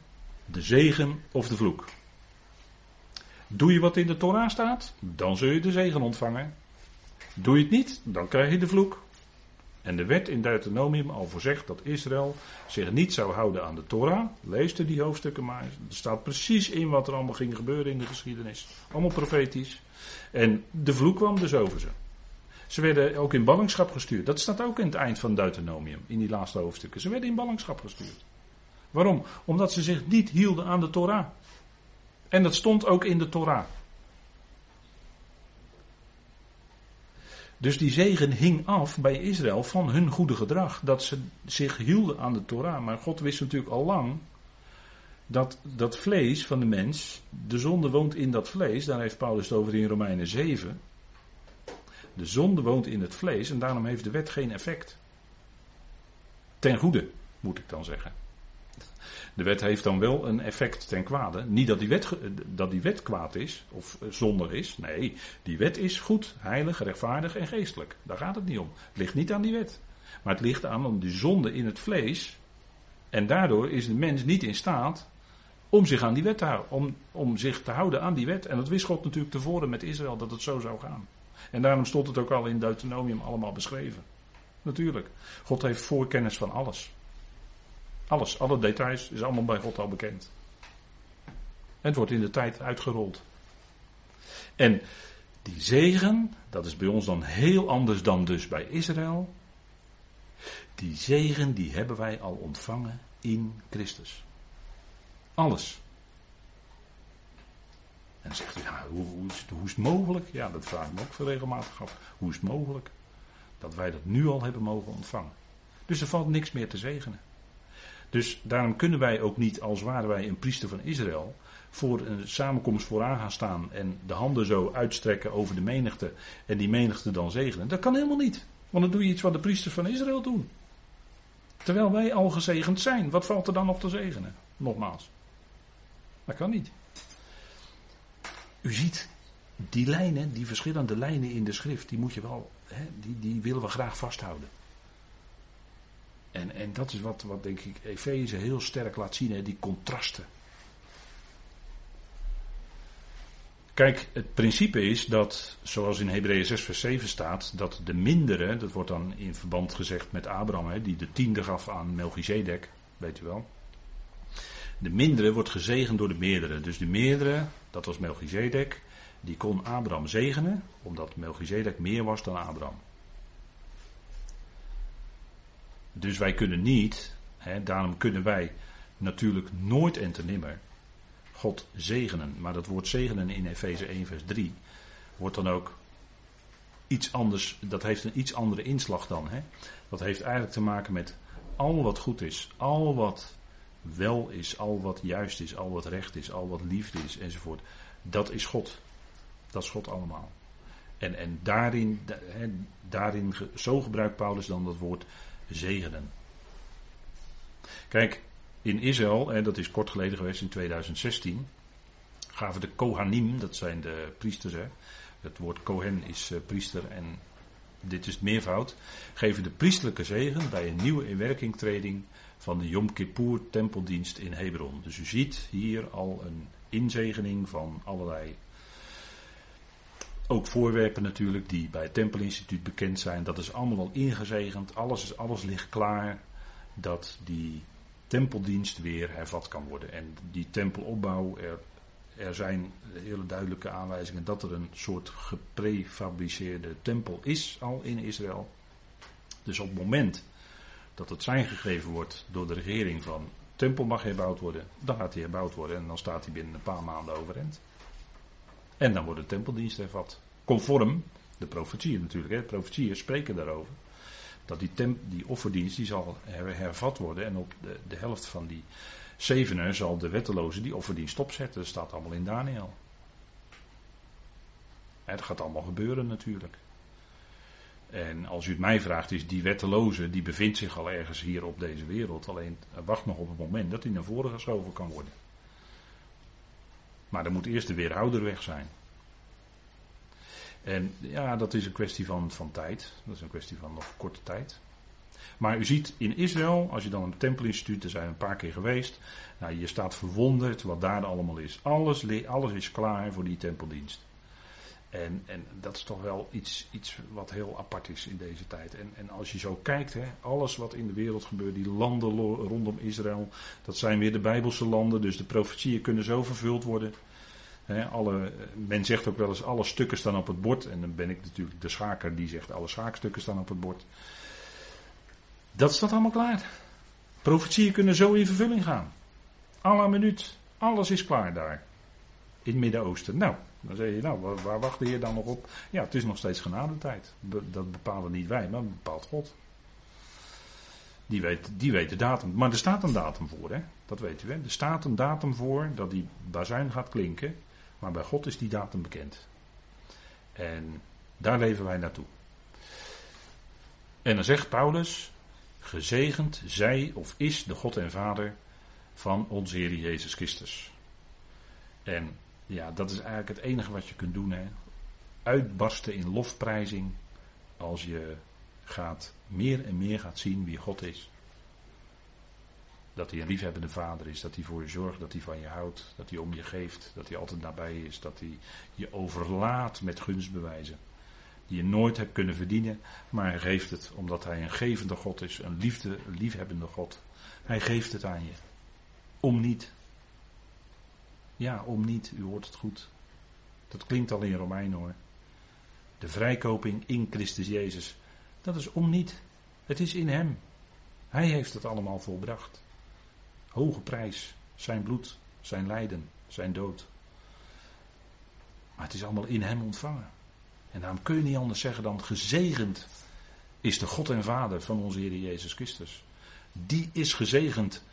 [SPEAKER 1] de zegen of de vloek. Doe je wat in de Torah staat, dan zul je de zegen ontvangen. Doe je het niet, dan krijg je de vloek. En de wet in Deuteronomium al voorzegt dat Israël zich niet zou houden aan de Torah. Lees die hoofdstukken maar. Er staat precies in wat er allemaal ging gebeuren in de geschiedenis. Allemaal profetisch. En de vloek kwam dus over ze. Ze werden ook in ballingschap gestuurd. Dat staat ook in het eind van Deuteronomium, in die laatste hoofdstukken. Ze werden in ballingschap gestuurd. Waarom? Omdat ze zich niet hielden aan de Torah. En dat stond ook in de Torah. Dus die zegen hing af bij Israël van hun goede gedrag. Dat ze zich hielden aan de Torah. Maar God wist natuurlijk al lang dat dat vlees van de mens, de zonde woont in dat vlees. Daar heeft Paulus het over in Romeinen 7. De zonde woont in het vlees en daarom heeft de wet geen effect. Ten goede, moet ik dan zeggen. De wet heeft dan wel een effect ten kwade. Niet dat die wet, dat die wet kwaad is of zonder is. Nee, die wet is goed, heilig, rechtvaardig en geestelijk. Daar gaat het niet om. Het ligt niet aan die wet. Maar het ligt aan om die zonde in het vlees. En daardoor is de mens niet in staat om zich aan die wet te houden. Om, om zich te houden aan die wet. En dat wist God natuurlijk tevoren met Israël dat het zo zou gaan. En daarom stond het ook al in Deuteronomium allemaal beschreven. Natuurlijk. God heeft voorkennis van alles. Alles, alle details is allemaal bij God al bekend. Het wordt in de tijd uitgerold. En die zegen, dat is bij ons dan heel anders dan dus bij Israël. Die zegen die hebben wij al ontvangen in Christus. Alles. En dan zegt u, ja, hoe, hoe, is het, hoe, is het, mogelijk? Ja, dat vraag ik me ook veel regelmatig af. Hoe is het mogelijk dat wij dat nu al hebben mogen ontvangen? Dus er valt niks meer te zegenen. Dus daarom kunnen wij ook niet, als waren wij een priester van Israël, voor een samenkomst vooraan gaan staan en de handen zo uitstrekken over de menigte en die menigte dan zegenen. Dat kan helemaal niet. Want dan doe je iets wat de priesters van Israël doen. Terwijl wij al gezegend zijn. Wat valt er dan nog te zegenen? Nogmaals. Dat kan niet. U ziet, die lijnen, die verschillende lijnen in de schrift, die moet je wel, hè, die, die willen we graag vasthouden. En, en dat is wat, wat denk ik Efeze heel sterk laat zien, hè, die contrasten. Kijk, het principe is dat, zoals in Hebreeën 6 vers 7 staat, dat de mindere, dat wordt dan in verband gezegd met Abraham, hè, die de tiende gaf aan Melchizedek, weet u wel. De mindere wordt gezegend door de meerdere. Dus de meerdere, dat was Melchizedek, die kon Abraham zegenen, omdat Melchizedek meer was dan Abraham. Dus wij kunnen niet, hè, daarom kunnen wij natuurlijk nooit en te nimmer God zegenen. Maar dat woord zegenen in Efeze 1 vers 3 wordt dan ook iets anders, dat heeft een iets andere inslag dan. Hè? Dat heeft eigenlijk te maken met al wat goed is, al wat wel is, al wat juist is, al wat recht is, al wat liefde is enzovoort. Dat is God. Dat is God allemaal. En, en daarin, daarin, zo gebruikt Paulus dan dat woord zegenen. Kijk, in Israël, en dat is kort geleden geweest in 2016, gaven de Kohanim, dat zijn de priesters, hè, het woord Kohen is uh, priester en dit is het meervoud, geven de priestelijke zegen bij een nieuwe inwerkingtreding van de Yom Kippur tempeldienst in Hebron. Dus u ziet hier al een inzegening van allerlei ook voorwerpen natuurlijk die bij het Tempelinstituut bekend zijn. Dat is allemaal al ingezegend. Alles, is, alles ligt klaar dat die tempeldienst weer hervat kan worden. En die tempelopbouw, er, er zijn hele duidelijke aanwijzingen dat er een soort geprefabriceerde tempel is al in Israël. Dus op het moment dat het zijn gegeven wordt door de regering van tempel mag herbouwd worden, dan gaat hij herbouwd worden en dan staat hij binnen een paar maanden overeind. En dan wordt de tempeldienst hervat. Conform de profetieën natuurlijk. Hè. De profetieën spreken daarover. Dat die, temp, die offerdienst die zal hervat worden. En op de, de helft van die zevenen zal de wetteloze die offerdienst stopzetten. Dat staat allemaal in Daniel. En dat gaat allemaal gebeuren natuurlijk. En als u het mij vraagt, is die wetteloze, die bevindt zich al ergens hier op deze wereld. Alleen wacht nog op het moment dat hij naar voren geschoven kan worden. Maar dan moet eerst de weerhouder weg zijn. En ja, dat is een kwestie van, van tijd. Dat is een kwestie van nog korte tijd. Maar u ziet in Israël, als je dan een tempelinstituut, daar zijn we een paar keer geweest. Nou, je staat verwonderd wat daar allemaal is. Alles, alles is klaar voor die tempeldienst. En, en dat is toch wel iets, iets wat heel apart is in deze tijd. En, en als je zo kijkt, hè, alles wat in de wereld gebeurt, die landen rondom Israël, dat zijn weer de Bijbelse landen. Dus de profetieën kunnen zo vervuld worden. Alle, men zegt ook wel eens, alle stukken staan op het bord. En dan ben ik natuurlijk de schaker die zegt, alle schaakstukken staan op het bord. Dat staat allemaal klaar. Profetieën kunnen zo in vervulling gaan. Alle minuut, alles is klaar daar. In het Midden-Oosten. Nou, dan zeg je, nou, waar, wacht de dan nog op? Ja, het is nog steeds genadetijd. Dat bepalen niet wij, maar bepaalt God. Die weet, die weet de datum. Maar er staat een datum voor, hè? Dat weet u, hè? Er staat een datum voor dat die bazuin gaat klinken. Maar bij God is die datum bekend. En daar leven wij naartoe. En dan zegt Paulus: Gezegend zij of is de God en Vader van onze Heer Jezus Christus. En ja, dat is eigenlijk het enige wat je kunt doen. Hè? Uitbarsten in lofprijzing als je gaat, meer en meer gaat zien wie God is. Dat hij een liefhebbende vader is, dat hij voor je zorgt, dat hij van je houdt, dat hij om je geeft, dat hij altijd nabij is, dat hij je overlaat met gunstbewijzen. Die je nooit hebt kunnen verdienen, maar hij geeft het omdat hij een gevende God is, een liefde, liefhebbende God. Hij geeft het aan je. Om niet. Ja, om niet, u hoort het goed. Dat klinkt al in Romein hoor. De vrijkoping in Christus Jezus. Dat is om niet. Het is in Hem. Hij heeft het allemaal volbracht. Hoge prijs, zijn bloed, zijn lijden, zijn dood. Maar het is allemaal in Hem ontvangen. En daarom kun je niet anders zeggen dan gezegend is de God en Vader van onze Heer Jezus Christus. Die is gezegend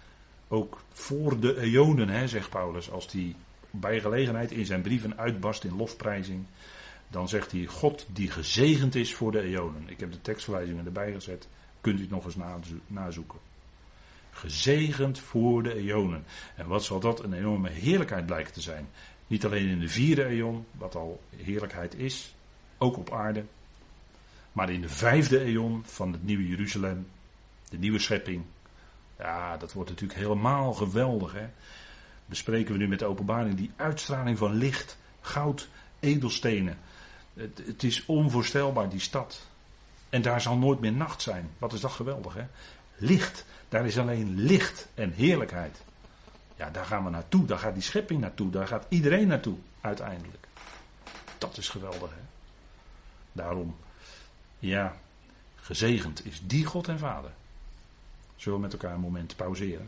[SPEAKER 1] ook voor de eonen, hè, zegt Paulus, als hij bij gelegenheid in zijn brieven uitbarst in lofprijzing. Dan zegt hij God die gezegend is voor de eonen. Ik heb de tekstverwijzingen erbij gezet. Kunt u het nog eens nazoeken. Gezegend voor de eonen. En wat zal dat een enorme heerlijkheid blijken te zijn. Niet alleen in de vierde eon, wat al heerlijkheid is, ook op aarde. Maar in de vijfde eon van het nieuwe Jeruzalem, de nieuwe schepping. Ja, dat wordt natuurlijk helemaal geweldig. Hè? Bespreken we nu met de openbaring die uitstraling van licht, goud, edelstenen. Het, het is onvoorstelbaar, die stad. En daar zal nooit meer nacht zijn. Wat is dat geweldig, hè? Licht. Daar is alleen licht en heerlijkheid. Ja, daar gaan we naartoe. Daar gaat die schepping naartoe. Daar gaat iedereen naartoe, uiteindelijk. Dat is geweldig, hè? Daarom, ja, gezegend is die God en Vader. Zullen we met elkaar een moment pauzeren?